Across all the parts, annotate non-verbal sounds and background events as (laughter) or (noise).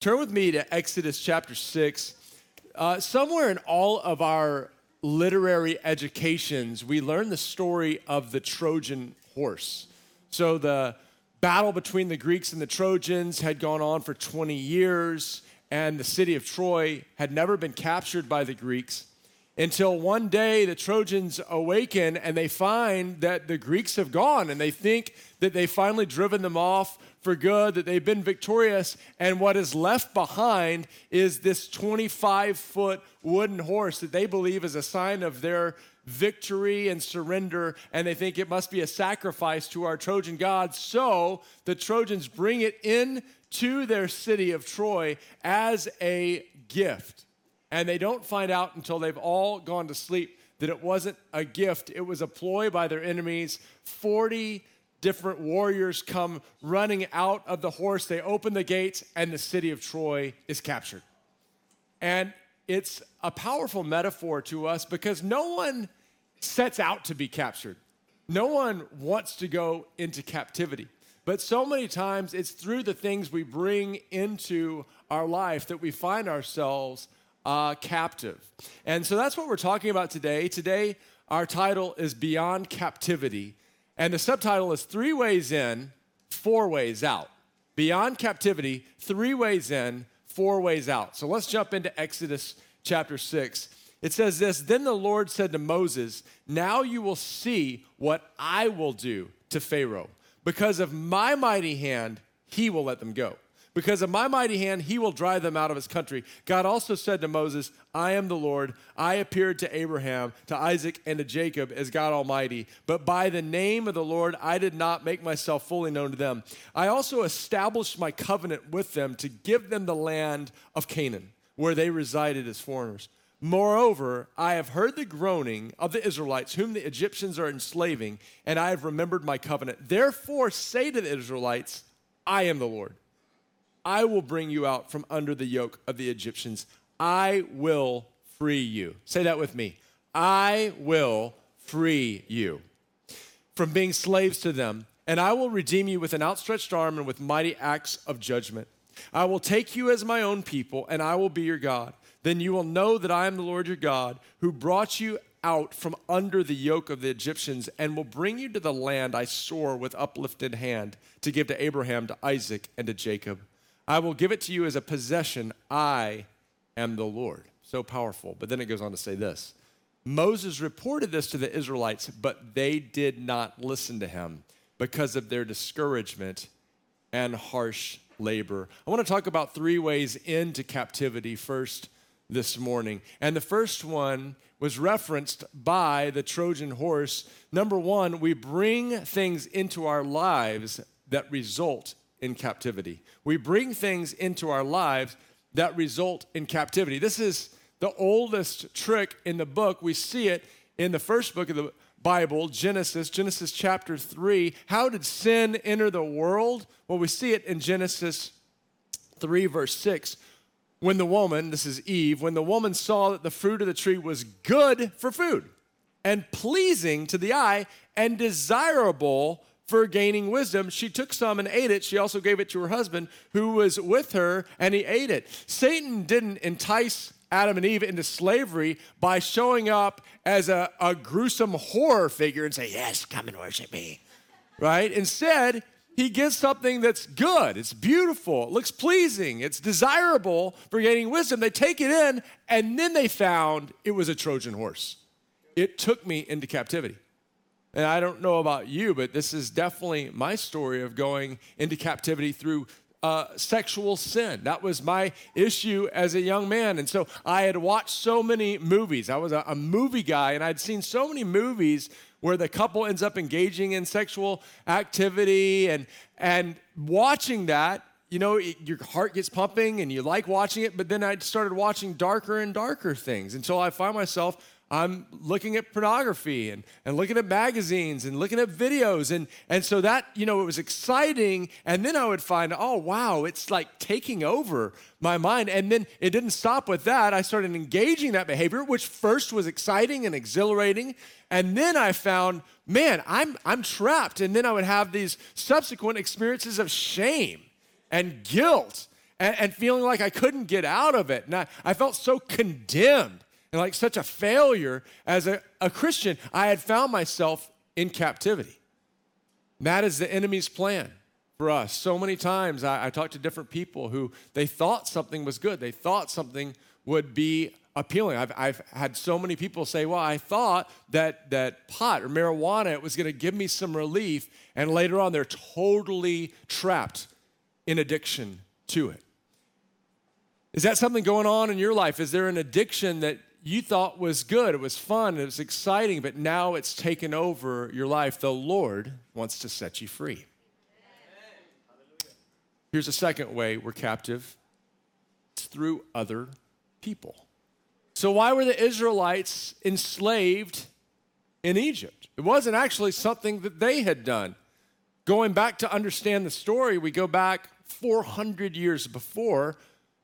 Turn with me to Exodus chapter 6. Uh, somewhere in all of our literary educations, we learn the story of the Trojan horse. So, the battle between the Greeks and the Trojans had gone on for 20 years, and the city of Troy had never been captured by the Greeks until one day the Trojans awaken and they find that the Greeks have gone and they think that they've finally driven them off for good, that they've been victorious. And what is left behind is this 25 foot wooden horse that they believe is a sign of their victory and surrender. And they think it must be a sacrifice to our Trojan gods. So the Trojans bring it in to their city of Troy as a gift. And they don't find out until they've all gone to sleep that it wasn't a gift, it was a ploy by their enemies. 40 different warriors come running out of the horse. They open the gates, and the city of Troy is captured. And it's a powerful metaphor to us because no one sets out to be captured. No one wants to go into captivity. But so many times it's through the things we bring into our life that we find ourselves uh, captive. And so that's what we're talking about today. Today, our title is Beyond Captivity, and the subtitle is Three Ways In, Four Ways Out. Beyond Captivity, Three Ways In, Four Ways Out. So let's jump into Exodus chapter 6. It says this Then the Lord said to Moses, Now you will see what I will do to Pharaoh. Because of my mighty hand, he will let them go. Because of my mighty hand, he will drive them out of his country. God also said to Moses, I am the Lord. I appeared to Abraham, to Isaac, and to Jacob as God Almighty. But by the name of the Lord, I did not make myself fully known to them. I also established my covenant with them to give them the land of Canaan, where they resided as foreigners. Moreover, I have heard the groaning of the Israelites, whom the Egyptians are enslaving, and I have remembered my covenant. Therefore, say to the Israelites, I am the Lord. I will bring you out from under the yoke of the Egyptians. I will free you. Say that with me. I will free you from being slaves to them, and I will redeem you with an outstretched arm and with mighty acts of judgment. I will take you as my own people, and I will be your God. Then you will know that I am the Lord your God, who brought you out from under the yoke of the Egyptians, and will bring you to the land I swore with uplifted hand to give to Abraham, to Isaac, and to Jacob. I will give it to you as a possession. I am the Lord. So powerful. But then it goes on to say this Moses reported this to the Israelites, but they did not listen to him because of their discouragement and harsh labor. I want to talk about three ways into captivity first this morning. And the first one was referenced by the Trojan horse. Number one, we bring things into our lives that result in captivity. We bring things into our lives that result in captivity. This is the oldest trick in the book. We see it in the first book of the Bible, Genesis, Genesis chapter 3. How did sin enter the world? Well, we see it in Genesis 3, verse 6. When the woman, this is Eve, when the woman saw that the fruit of the tree was good for food and pleasing to the eye and desirable for gaining wisdom. She took some and ate it. She also gave it to her husband who was with her, and he ate it. Satan didn't entice Adam and Eve into slavery by showing up as a, a gruesome horror figure and say, Yes, come and worship me. Right? Instead, he gives something that's good, it's beautiful, it looks pleasing, it's desirable for gaining wisdom. They take it in, and then they found it was a Trojan horse. It took me into captivity. And I don't know about you, but this is definitely my story of going into captivity through uh, sexual sin. That was my issue as a young man. And so I had watched so many movies. I was a, a movie guy, and I'd seen so many movies where the couple ends up engaging in sexual activity and and watching that you know it, your heart gets pumping and you like watching it but then i started watching darker and darker things until i find myself I'm looking at pornography and, and looking at magazines and looking at videos. And, and so that, you know, it was exciting. And then I would find, oh, wow, it's like taking over my mind. And then it didn't stop with that. I started engaging that behavior, which first was exciting and exhilarating. And then I found, man, I'm, I'm trapped. And then I would have these subsequent experiences of shame and guilt and, and feeling like I couldn't get out of it. And I, I felt so condemned and like such a failure as a, a Christian. I had found myself in captivity. That is the enemy's plan for us. So many times I, I talked to different people who they thought something was good, they thought something would be appealing. I've, I've had so many people say, well, I thought that, that pot or marijuana it was going to give me some relief, and later on they're totally trapped in addiction to it. Is that something going on in your life? Is there an addiction that you thought was good, it was fun, it was exciting, but now it's taken over your life? The Lord wants to set you free. Here's a second way we're captive it's through other people. So, why were the Israelites enslaved in Egypt? It wasn't actually something that they had done. Going back to understand the story, we go back 400 years before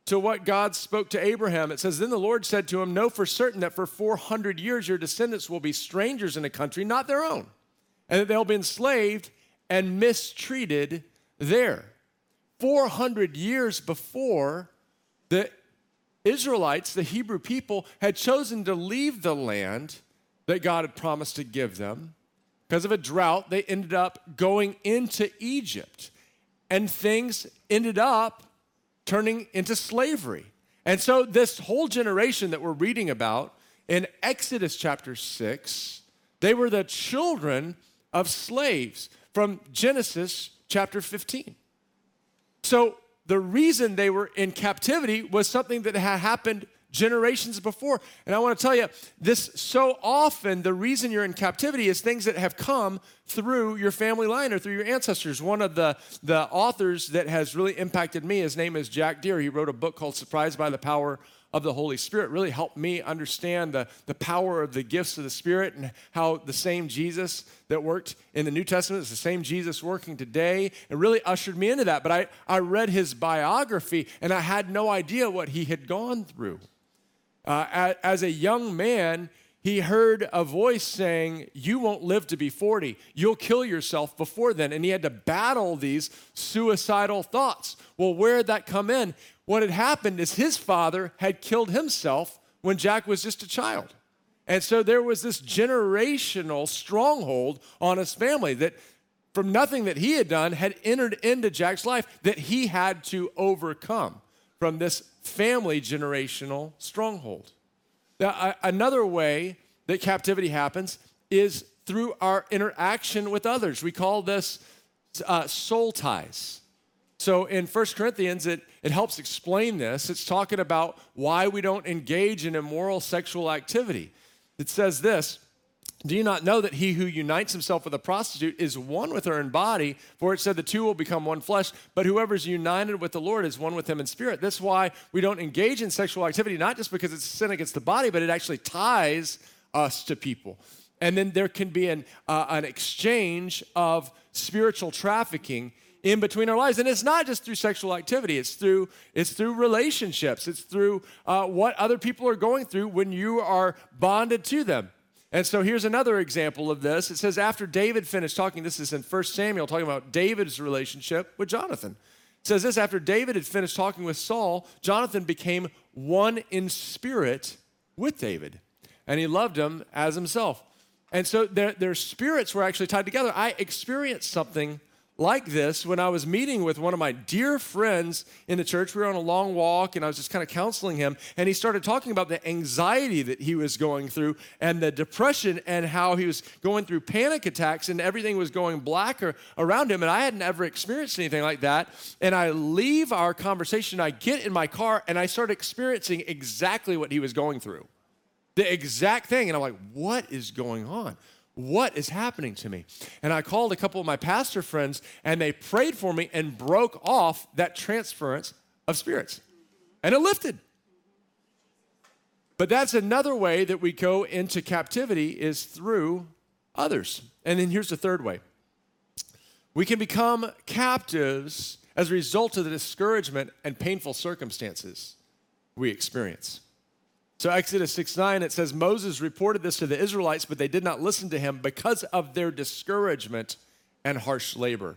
to what God spoke to Abraham. It says, Then the Lord said to him, Know for certain that for 400 years your descendants will be strangers in a country not their own, and that they'll be enslaved and mistreated there. 400 years before, the Israelites, the Hebrew people, had chosen to leave the land that God had promised to give them. Because of a drought, they ended up going into Egypt. And things ended up turning into slavery. And so, this whole generation that we're reading about in Exodus chapter 6, they were the children of slaves from Genesis chapter 15. So, the reason they were in captivity was something that had happened generations before. And I want to tell you, this so often, the reason you're in captivity is things that have come through your family line or through your ancestors. One of the, the authors that has really impacted me, his name is Jack Deere. He wrote a book called Surprised by the Power of the Holy Spirit really helped me understand the, the power of the gifts of the Spirit and how the same Jesus that worked in the New Testament is the same Jesus working today. It really ushered me into that. But I, I read his biography and I had no idea what he had gone through. Uh, as a young man, he heard a voice saying, You won't live to be 40. You'll kill yourself before then. And he had to battle these suicidal thoughts. Well, where did that come in? What had happened is his father had killed himself when Jack was just a child. And so there was this generational stronghold on his family that from nothing that he had done had entered into Jack's life that he had to overcome from this family generational stronghold. Now, another way that captivity happens is through our interaction with others. We call this uh, soul ties. So in 1 Corinthians, it, it helps explain this. It's talking about why we don't engage in immoral sexual activity. It says this Do you not know that he who unites himself with a prostitute is one with her in body? For it said the two will become one flesh, but whoever is united with the Lord is one with him in spirit. That's why we don't engage in sexual activity, not just because it's sin against the body, but it actually ties us to people. And then there can be an, uh, an exchange of spiritual trafficking in between our lives and it's not just through sexual activity it's through it's through relationships it's through uh, what other people are going through when you are bonded to them and so here's another example of this. It says after david finished talking this is in 1 samuel talking about david's relationship with jonathan. It says this after david had finished talking with saul jonathan became one in spirit with david and he loved him as himself. And so their, their spirits were actually tied together. I experienced something like this when I was meeting with one of my dear friends in the church. We were on a long walk and I was just kind of counseling him. And he started talking about the anxiety that he was going through and the depression and how he was going through panic attacks and everything was going black around him. And I hadn't ever experienced anything like that. And I leave our conversation, I get in my car and I start experiencing exactly what he was going through. The exact thing. And I'm like, what is going on? What is happening to me? And I called a couple of my pastor friends and they prayed for me and broke off that transference of spirits. And it lifted. But that's another way that we go into captivity is through others. And then here's the third way. We can become captives as a result of the discouragement and painful circumstances we experience. So, Exodus 6 9, it says, Moses reported this to the Israelites, but they did not listen to him because of their discouragement and harsh labor.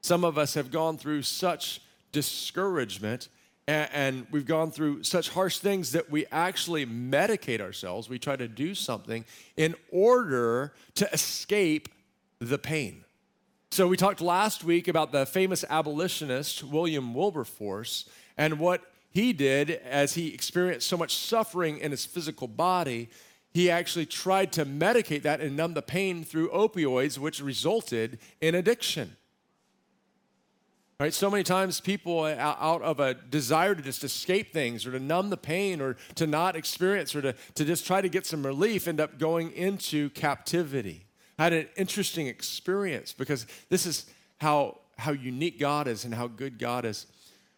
Some of us have gone through such discouragement and, and we've gone through such harsh things that we actually medicate ourselves. We try to do something in order to escape the pain. So, we talked last week about the famous abolitionist William Wilberforce and what he did as he experienced so much suffering in his physical body. He actually tried to medicate that and numb the pain through opioids, which resulted in addiction. Right? So many times people out of a desire to just escape things or to numb the pain or to not experience or to, to just try to get some relief end up going into captivity. I had an interesting experience because this is how, how unique God is and how good God is.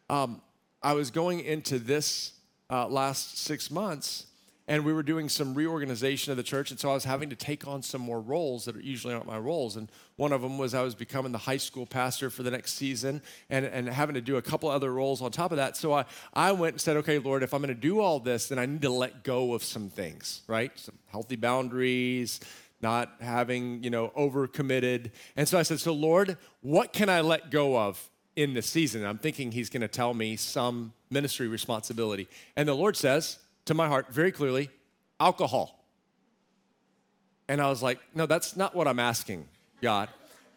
Um, I was going into this uh, last six months and we were doing some reorganization of the church and so i was having to take on some more roles that are usually not my roles. And one of them was i was becoming the high school pastor for the next season and, and having to do a couple other roles on top of that. So I, I went and said okay lord if i'm going to do all this then i need to let go of some things right? Some healthy boundaries not having you know overcommitted. And so i said so lord what can i let go of in the season i'm thinking he's going to tell me some ministry responsibility and the lord says to my heart very clearly alcohol. And I was like, no, that's not what I'm asking, God.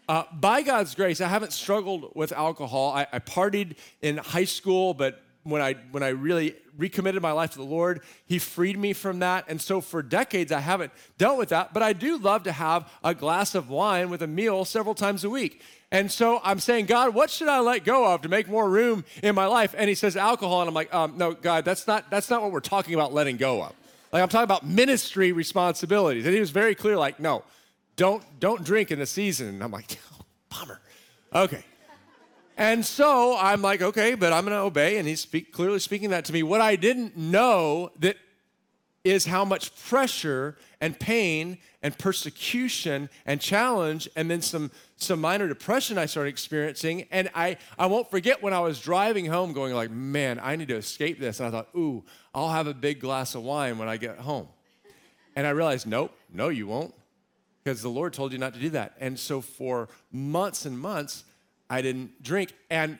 Uh, by God's grace, I haven't struggled with alcohol. I, I partied in high school, but when I when I really recommitted my life to the Lord, He freed me from that. And so for decades, I haven't dealt with that. But I do love to have a glass of wine with a meal several times a week. And so I'm saying, God, what should I let go of to make more room in my life? And he says alcohol, and I'm like, um, no, God, that's not that's not what we're talking about letting go of. Like I'm talking about ministry responsibilities. And he was very clear, like, no, don't don't drink in the season. And I'm like, oh, (laughs) bummer. Okay. And so I'm like, okay, but I'm going to obey. And he's speak, clearly speaking that to me. What I didn't know that is how much pressure and pain and persecution and challenge and then some some minor depression I started experiencing. And I I won't forget when I was driving home going like man I need to escape this. And I thought ooh I'll have a big glass of wine when I get home. And I realized nope no you won't because the Lord told you not to do that. And so for months and months I didn't drink. And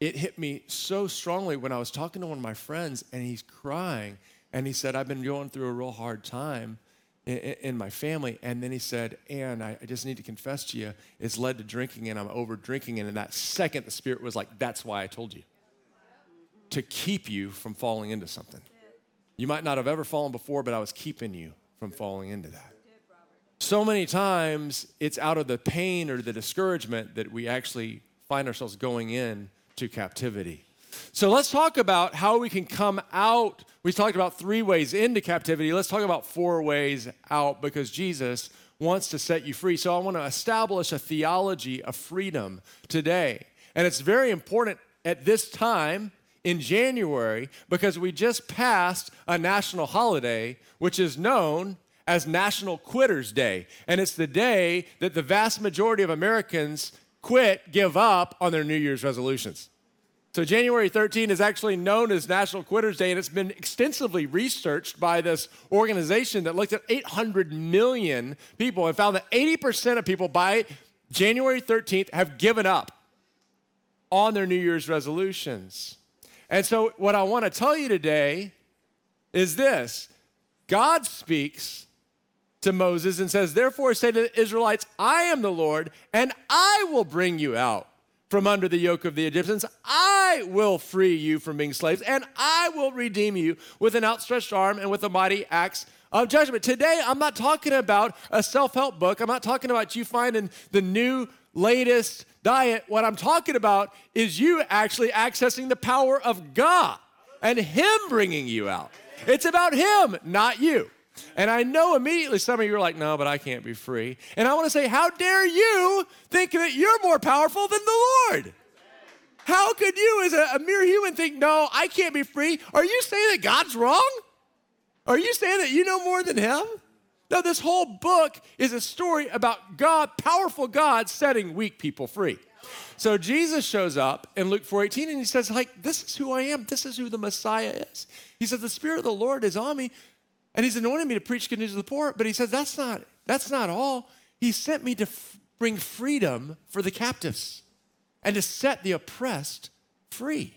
it hit me so strongly when I was talking to one of my friends and he's crying and he said, I've been going through a real hard time in, my family. And then he said, and I, just need to confess to you, it's led to drinking and I'm over drinking. And in that second, the Spirit was like, that's why I told you to keep you from falling into something. You might not have ever fallen before, but I was keeping you from falling into that. So many times it's out of the pain or the discouragement that we actually find ourselves going in to captivity. So let's talk about how we can come out. We talked about three ways into captivity. Let's talk about four ways out because Jesus wants to set you free. So I want to establish a theology of freedom today. And it's very important at this time in January because we just passed a national holiday, which is known as National Quitters Day. And it's the day that the vast majority of Americans quit, give up on their New Year's resolutions. So, January 13 is actually known as National Quitters Day, and it's been extensively researched by this organization that looked at 800 million people and found that 80% of people by January 13th have given up on their New Year's resolutions. And so, what I want to tell you today is this God speaks to Moses and says, Therefore, say to the Israelites, I am the Lord, and I will bring you out from under the yoke of the Egyptians. I will free you from being slaves, and I will redeem you with an outstretched arm and with a mighty axe of judgment. Today, I'm not talking about a self help book. I'm not talking about you finding the new, latest diet. What I'm talking about is you actually accessing the power of God and Him bringing you out. It's about Him, not you. And I know immediately some of you are like, no, but I can't be free. And I want to say, how dare you think that you're more powerful than the Lord? How could you, as a, a mere human, think, no, I can't be free? Are you saying that God's wrong? Are you saying that you know more than Him? No, this whole book is a story about God, powerful God, setting weak people free. So Jesus shows up in Luke 4:18 and he says, like, this is who I am. This is who the Messiah is. He says, the Spirit of the Lord is on me and he's anointed me to preach good news to the poor, but he says that's not that's not all. He sent me to f- bring freedom for the captives and to set the oppressed free.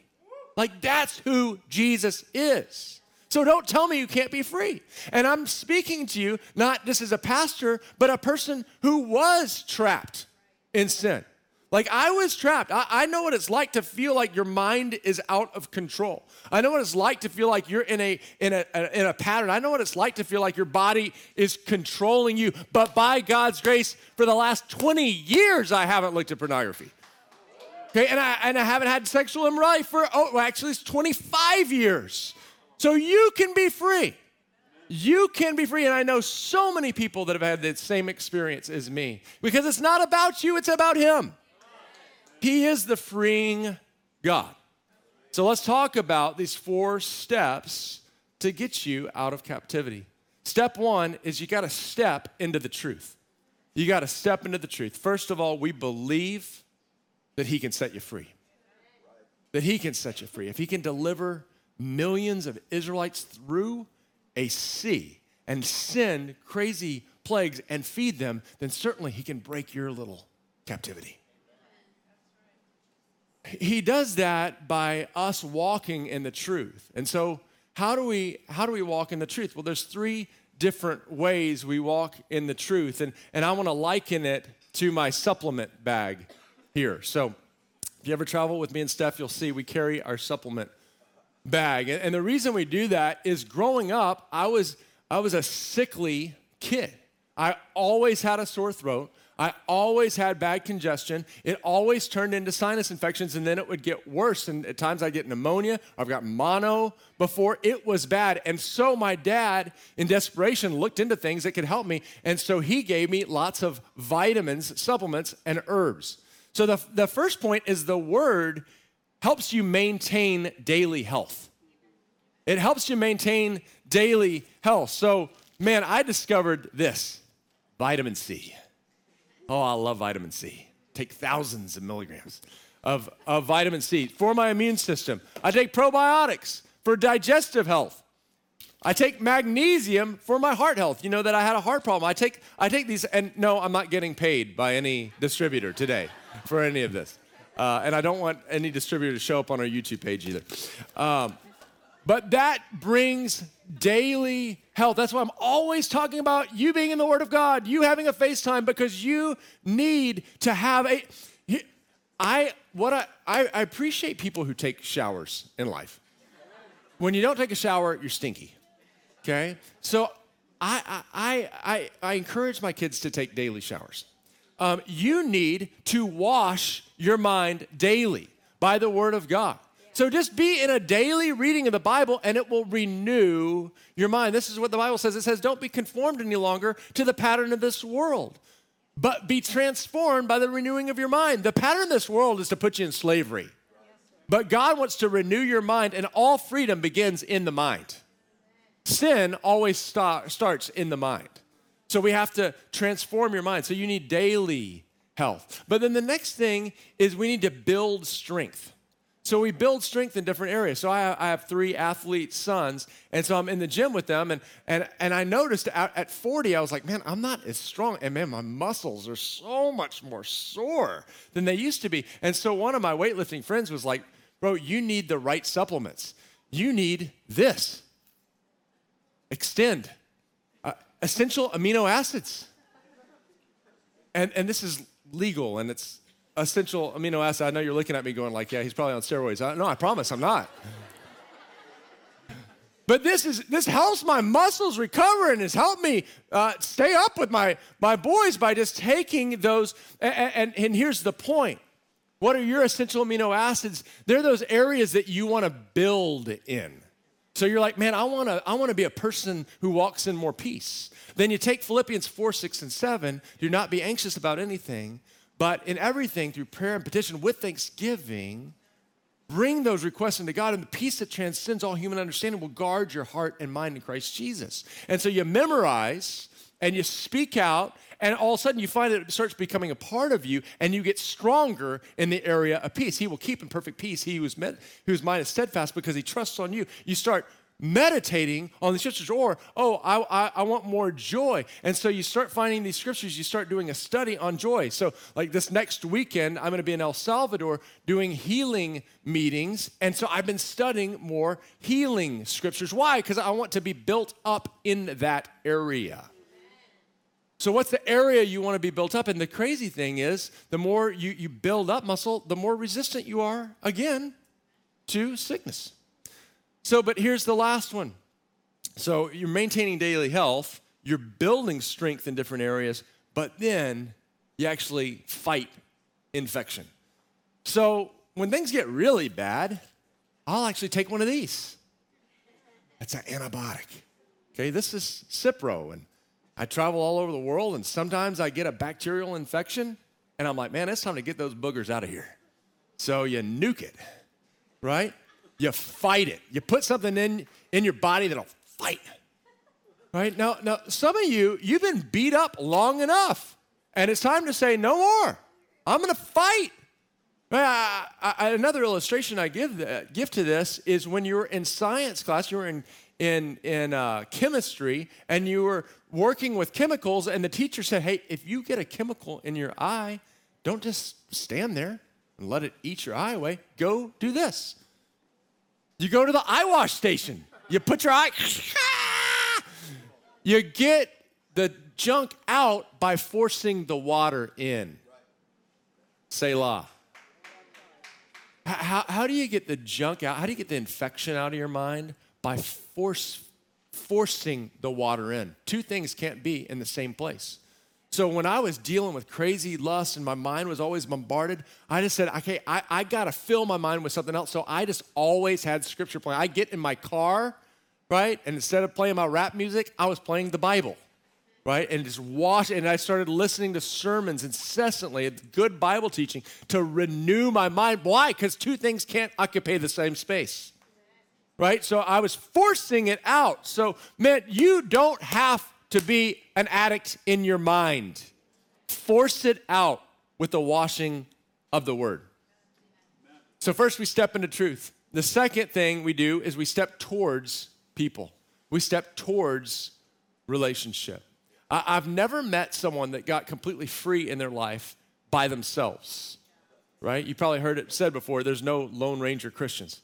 Like that's who Jesus is. So don't tell me you can't be free. And I'm speaking to you not just as a pastor, but a person who was trapped in sin. Like I was trapped. I, I, know what it's like to feel like your mind is out of control. I know what it's like to feel like you're in a, in a, a in a pattern. I know what it's like to feel like your body is controlling you. But by God's grace, for the last 20 years, I haven't looked at pornography. Okay, and I, and I haven't had sexual immorality for, oh, actually, it's 25 years. So you can be free. You can be free. And I know so many people that have had the same experience as me because it's not about you, it's about Him. He is the freeing God. So let's talk about these four steps to get you out of captivity. Step one is you got to step into the truth. You got to step into the truth. First of all, we believe that He can set you free. That He can set you free. If He can deliver millions of Israelites through a sea and send crazy plagues and feed them, then certainly he can break your little captivity. He does that by us walking in the truth. And so how do we how do we walk in the truth? Well, there's three different ways we walk in the truth. And, and I want to liken it to my supplement bag here. So if you ever travel with me and Steph, you'll see we carry our supplement bag. And the reason we do that is growing up, I was, I was a sickly kid. I always had a sore throat. I always had bad congestion. It always turned into sinus infections, and then it would get worse. And at times I'd get pneumonia. I've got mono before. It was bad. And so my dad, in desperation, looked into things that could help me. And so he gave me lots of vitamins, supplements, and herbs. So the, the first point is the word helps you maintain daily health. It helps you maintain daily health. So, man, I discovered this vitamin C. Oh, I love vitamin C. Take thousands of milligrams of, of vitamin C for my immune system. I take probiotics for digestive health. I take magnesium for my heart health. You know that I had a heart problem. I take I take these and no, I'm not getting paid by any distributor today for any of this. Uh, and I don't want any distributor to show up on our YouTube page either. Um, but that brings daily health. That's why I'm always talking about you being in the Word of God, you having a FaceTime, because you need to have a. I what I, I, appreciate people who take showers in life. When you don't take a shower, you're stinky. Okay, so I I I I encourage my kids to take daily showers um, you need to wash your mind daily by the Word of God. So just be in a daily reading of the Bible and it will renew your mind. This is what the Bible says it says, don't be conformed any longer to the pattern of this world, but be transformed by the renewing of your mind. The pattern of this world is to put you in slavery. But God wants to renew your mind, and all freedom begins in the mind. Sin always start, starts in the mind. So we have to transform your mind. So you need daily health. But then the next thing is we need to build strength. So we build strength in different areas. So I, I, have three athlete sons, and so I'm in the gym with them, and and and I noticed at, at 40, I was like, man, I'm not as strong, and man, my muscles are so much more sore than they used to be. And so one of my weightlifting friends was like, bro, you need the right supplements. You need this. Extend uh, essential amino acids. And, and this is legal and it's essential amino acid. I know you're looking at me going like, yeah, he's probably on steroids. I, no, I promise I'm not. (laughs) But this is this helps my muscles recover and has helped me uh, stay up with my my boys by just taking those. And, and, and here's the point: what are your essential amino acids? They're those areas that you want to build in. So you're like, man, I want to I want to be a person who walks in more peace. Then you take Philippians 4, 6, and 7. Do not be anxious about anything, but in everything through prayer and petition with thanksgiving, bring those requests into God, and the peace that transcends all human understanding will guard your heart and mind in Christ Jesus. And so you memorize and you speak out, and all of a sudden you find that it starts becoming a part of you, and you get stronger in the area of peace. He will keep in perfect peace he who's, met, whose mind is steadfast because he trusts on you. You start meditating on the scriptures, or, oh, I, I, I, want more joy. And so you start finding these scriptures, you start doing a study on joy. So, like this next weekend, I'm going to be in El Salvador doing healing meetings. And so I've been studying more healing scriptures. Why? Because I want to be built up in that area. So, what's the area you want to be built up? And the crazy thing is, the more you, you build up muscle, the more resistant you are, again, to sickness. So, but here's the last one. So, you're maintaining daily health, you're building strength in different areas, but then you actually fight infection. So, when things get really bad, I'll actually take one of these. That's an antibiotic. Okay, this is Cipro, and I travel all over the world, and sometimes I get a bacterial infection, and I'm like, man, it's time to get those boogers out of here. So you nuke it, right? You fight it. You put something in, in your body that'll fight. Right? Now, now, some of you, you've been beat up long enough, and it's time to say, no more. I'm gonna fight. I, I, another illustration I give, give to this is when you were in science class, you were in, in, in uh, chemistry, and you were working with chemicals, and the teacher said, Hey, if you get a chemical in your eye, don't just stand there and let it eat your eye away. Go do this. You go to the eye wash station, you put your eye, (laughs) you get the junk out by forcing the water in. Selah. How, how do you get the junk out? How do you get the infection out of your mind? By force forcing the water in. Two things can't be in the same place. So when I was dealing with crazy lust and my mind was always bombarded, I just said, okay, I, I got to fill my mind with something else. So I just always had scripture playing. I get in my car, right? And instead of playing my rap music, I was playing the Bible, right? And just watch, and I started listening to sermons incessantly, good Bible teaching to renew my mind. Why? Because two things can't occupy the same space right? So I was forcing it out. So, man, you don't have to be an addict in your mind. Force it out with the washing of the word. So, first we step into truth. The second thing we do is we step towards people, we step towards relationship. I- have never met someone that got completely free in their life by themselves, right? You probably heard it said before there's no Lone Ranger Christians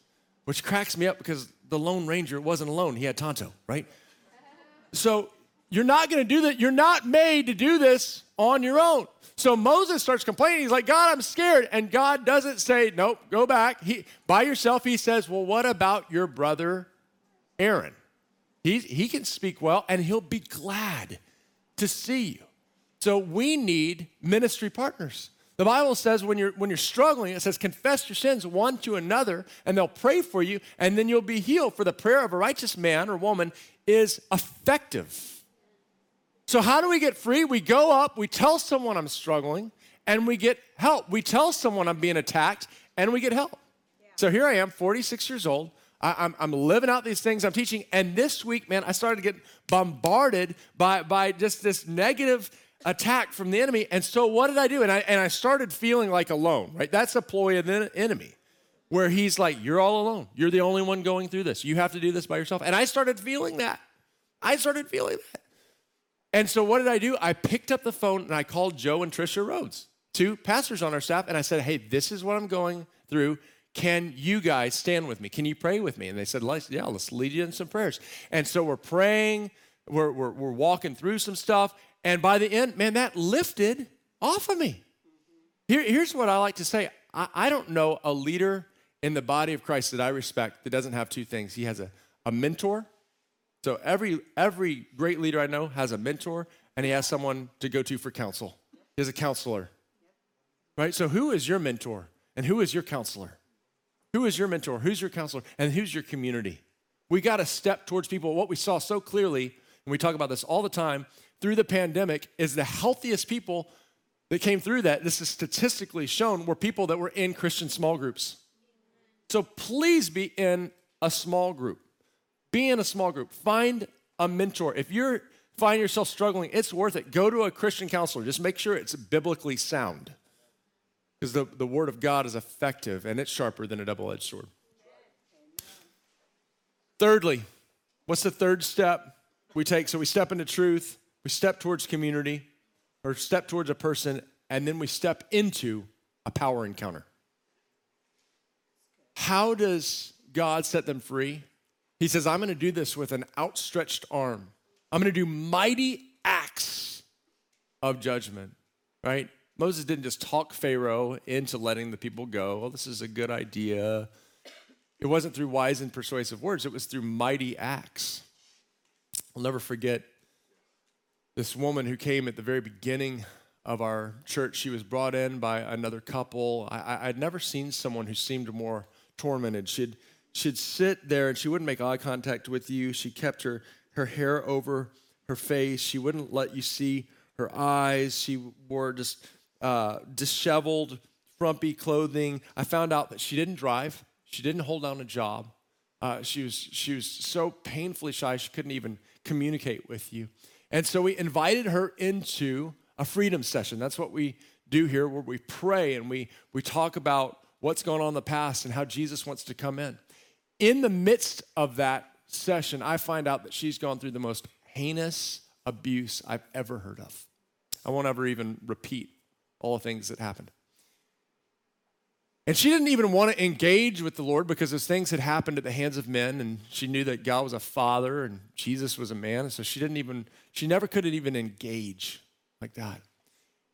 which cracks me up because the Lone Ranger wasn't alone. He had Tonto, right? So you're not going to do that. You're not made to do this on your own. So Moses starts complaining. He's like, God, I'm scared. And God doesn't say, nope, go back. He, by yourself, he says, well, what about your brother Aaron? He, he can speak well and he'll be glad to see you. So we need ministry partners. The Bible says when you're, when you're struggling, it says, confess your sins one to another, and they'll pray for you, and then you'll be healed. For the prayer of a righteous man or woman is effective. So, how do we get free? We go up, we tell someone I'm struggling, and we get help. We tell someone I'm being attacked, and we get help. Yeah. So, here I am, 46 years old. I, I'm, I'm living out these things I'm teaching. And this week, man, I started to get bombarded by, by just this negative attack from the enemy. And so what did I do? And I, and I started feeling like alone, right? That's a ploy of the enemy where he's like, You're all alone. You're the only one going through this. You have to do this by yourself. And I started feeling that. I started feeling that. And so what did I do? I picked up the phone and I called Joe and Trisha Rhodes, two pastors on our staff, and I said, Hey, this is what I'm going through. Can you guys stand with me? Can you pray with me? And they said, Yeah, let's lead you in some prayers. And so we're praying, we're, we're, we're walking through some stuff, and by the end, man, that lifted off of me. Here, here's what I like to say I, I don't know a leader in the body of Christ that I respect that doesn't have two things. He has a, a mentor. So every, every great leader I know has a mentor and he has someone to go to for counsel. He has a counselor. Right? So who is your mentor and who is your counselor? Who is your mentor? Who's your counselor? And who's your community? We got to step towards people. What we saw so clearly, and we talk about this all the time, through the pandemic is the healthiest people that came through that. This is statistically shown were people that were in Christian small groups. So please be in a small group. Be in a small group. Find a mentor. If you're find yourself struggling, it's worth it. Go to a Christian counselor. Just make sure it's biblically sound. Because the, the word of God is effective and it's sharper than a double-edged sword. Thirdly, what's the third step we take? So we step into truth, we step towards community, or step towards a person, and then we step into a power encounter. How does God set them free? He says, I'm going to do this with an outstretched arm. I'm going to do mighty acts of judgment, right? Moses didn't just talk Pharaoh into letting the people go. Well, this is a good idea. It wasn't through wise and persuasive words, it was through mighty acts. I'll never forget this woman who came at the very beginning of our church. She was brought in by another couple. I, would never seen someone who seemed more tormented. She'd, she'd sit there and she wouldn't make eye contact with you. She kept her, her hair over her face. She wouldn't let you see her eyes. She wore just uh, disheveled, frumpy clothing. I found out that she didn't drive. She didn't hold down a job. Uh, she, was, she was so painfully shy, she couldn't even communicate with you. And so we invited her into a freedom session. That's what we do here, where we pray and we, we talk about what's going on in the past and how Jesus wants to come in. In the midst of that session, I find out that she's gone through the most heinous abuse I've ever heard of. I won't ever even repeat all the things that happened. And she didn't even want to engage with the Lord because those things had happened at the hands of men, and she knew that God was a father and Jesus was a man. So she didn't even, she never could even engage like that.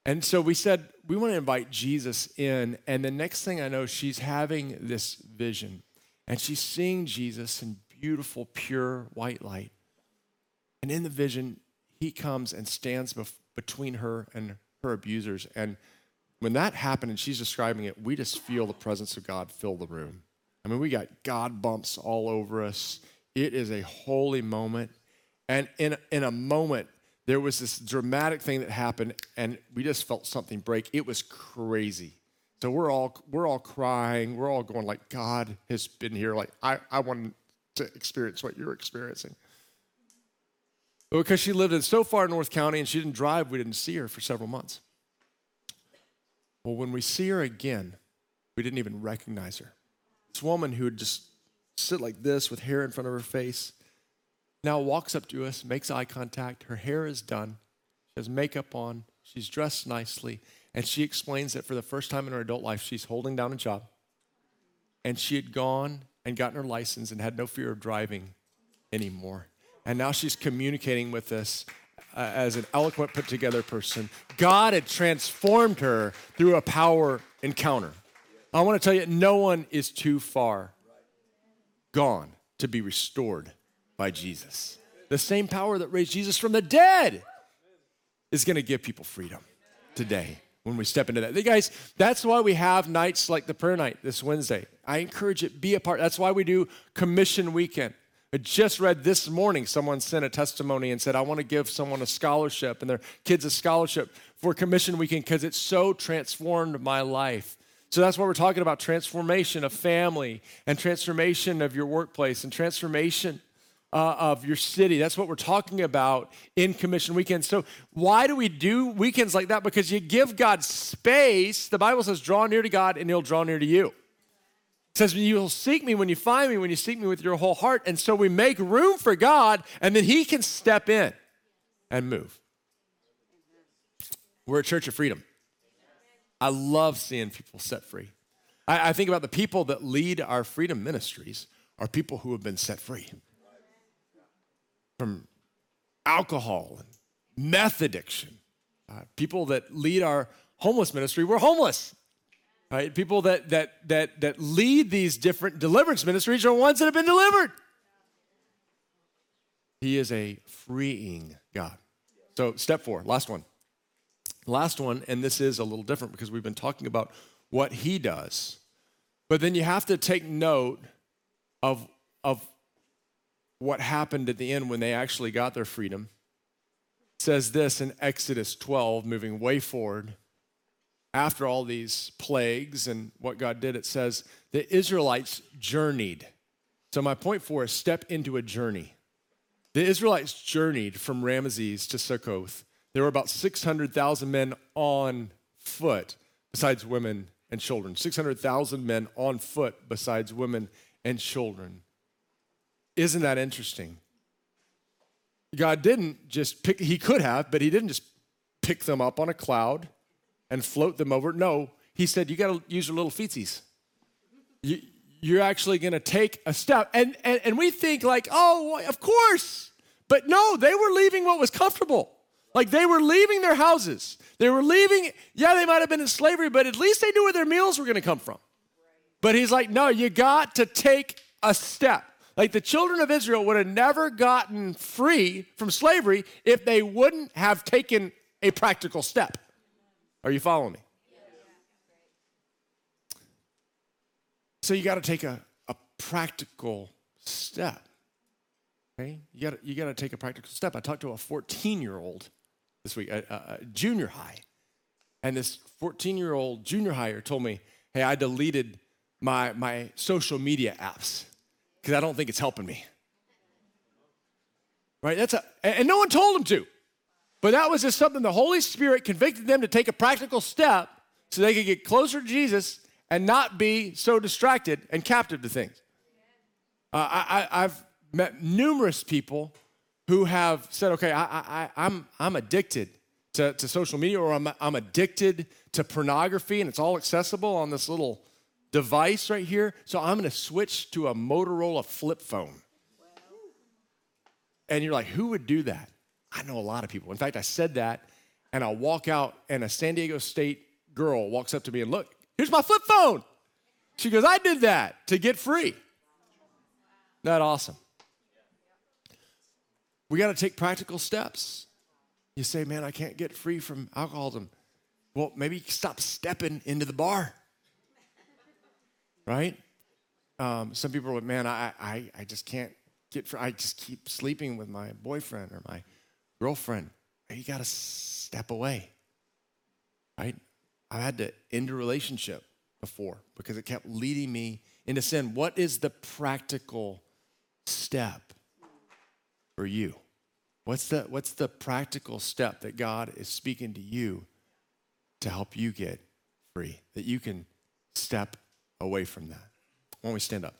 And so we said, we want to invite Jesus in. And the next thing I know, she's having this vision, and she's seeing Jesus in beautiful, pure white light. And in the vision, he comes and stands bef- between her and her abusers. And when that happened and she's describing it, we just feel the presence of God fill the room. I mean, we got God bumps all over us. It is a holy moment. And in, in a moment, there was this dramatic thing that happened, and we just felt something break. It was crazy. So we're all we're all crying. We're all going like, God has been here. Like I, I want to experience what you're experiencing. But because she lived in so far North County and she didn't drive, we didn't see her for several months. Well, when we see her again, we didn't even recognize her. This woman who would just sit like this with hair in front of her face now walks up to us, makes eye contact. Her hair is done. She has makeup on. She's dressed nicely. And she explains that for the first time in her adult life, she's holding down a job. And she had gone and gotten her license and had no fear of driving anymore. And now she's communicating with us uh, as an eloquent, put together person. God had transformed her through a power encounter. I want to tell you, no one is too far gone to be restored by Jesus. The same power that raised Jesus from the dead is going to give people freedom today when we step into that. Hey guys, that's why we have nights like the prayer night this Wednesday. I encourage it, be a part. That's why we do commission weekend. I just read this morning, someone sent a testimony and said, I want to give someone a scholarship and their kids a scholarship for Commission Weekend because it so transformed my life. So that's why we're talking about transformation of family and transformation of your workplace and transformation uh, of your city. That's what we're talking about in Commission Weekend. So, why do we do weekends like that? Because you give God space. The Bible says, draw near to God and he'll draw near to you. It says, You'll seek me when you find me, when you seek me with your whole heart. And so we make room for God, and then He can step in and move. We're a church of freedom. I love seeing people set free. I, I think about the people that lead our freedom ministries are people who have been set free from alcohol and meth addiction. Uh, people that lead our homeless ministry were homeless Right? People that, that, that, that lead these different deliverance ministries are ones that have been delivered. He is a freeing God. So, step four, last one. Last one, and this is a little different because we've been talking about what he does. But then you have to take note of, of what happened at the end when they actually got their freedom. It says this in Exodus 12, moving way forward after all these plagues and what God did, it says the Israelites journeyed. So, my point four is step into a journey. The Israelites journeyed from Ramesses to Succoth. There were about 600,000 men on foot, besides women and children. 600,000 men on foot, besides women and children. Isn't that interesting? God didn't just pick, he could have, but he didn't just pick them up on a cloud and float them over. No, he said, you got to use your little feetsies. You, you're actually going to take a step. And, and, and we think, like, oh, of course. But no, they were leaving what was comfortable. Like they were leaving their houses. They were leaving, yeah, they might have been in slavery, but at least they knew where their meals were going to come from. But he's like, no, you got to take a step. Like the children of Israel would have never gotten free from slavery if they wouldn't have taken a practical step. Are you following me? So you got to take a, a practical step. Okay? You got you to take a practical step. I talked to a 14 year old this week, a, a, a junior high, and this 14 year old junior higher told me, "Hey, I deleted my my social media apps because I don't think it's helping me." Right? That's a and no one told him to, but that was just something the Holy Spirit convicted them to take a practical step so they could get closer to Jesus and not be so distracted and captive to things. Uh, I, I've met numerous people who have said, okay, I, I, I'm, I'm addicted to, to social media or I'm, I'm addicted to pornography and it's all accessible on this little device right here. So I'm going to switch to a Motorola flip phone. And you're like, who would do that? I know a lot of people. In fact, I said that and I'll walk out and a San Diego State girl walks up to me and look, here's my flip phone. She goes, I did that to get free. That awesome. We got to take practical steps. You say, man, I can't get free from alcoholism. Well, maybe stop stepping into the bar. Right? Um, some people are like, man, I, I, I just can't get free. I just keep sleeping with my boyfriend or my girlfriend. You got to step away. Right? I've had to end a relationship before because it kept leading me into sin. What is the practical step for you? What's the, what's the practical step that God is speaking to you to help you get free, that you can step away from that? Why don't we stand up?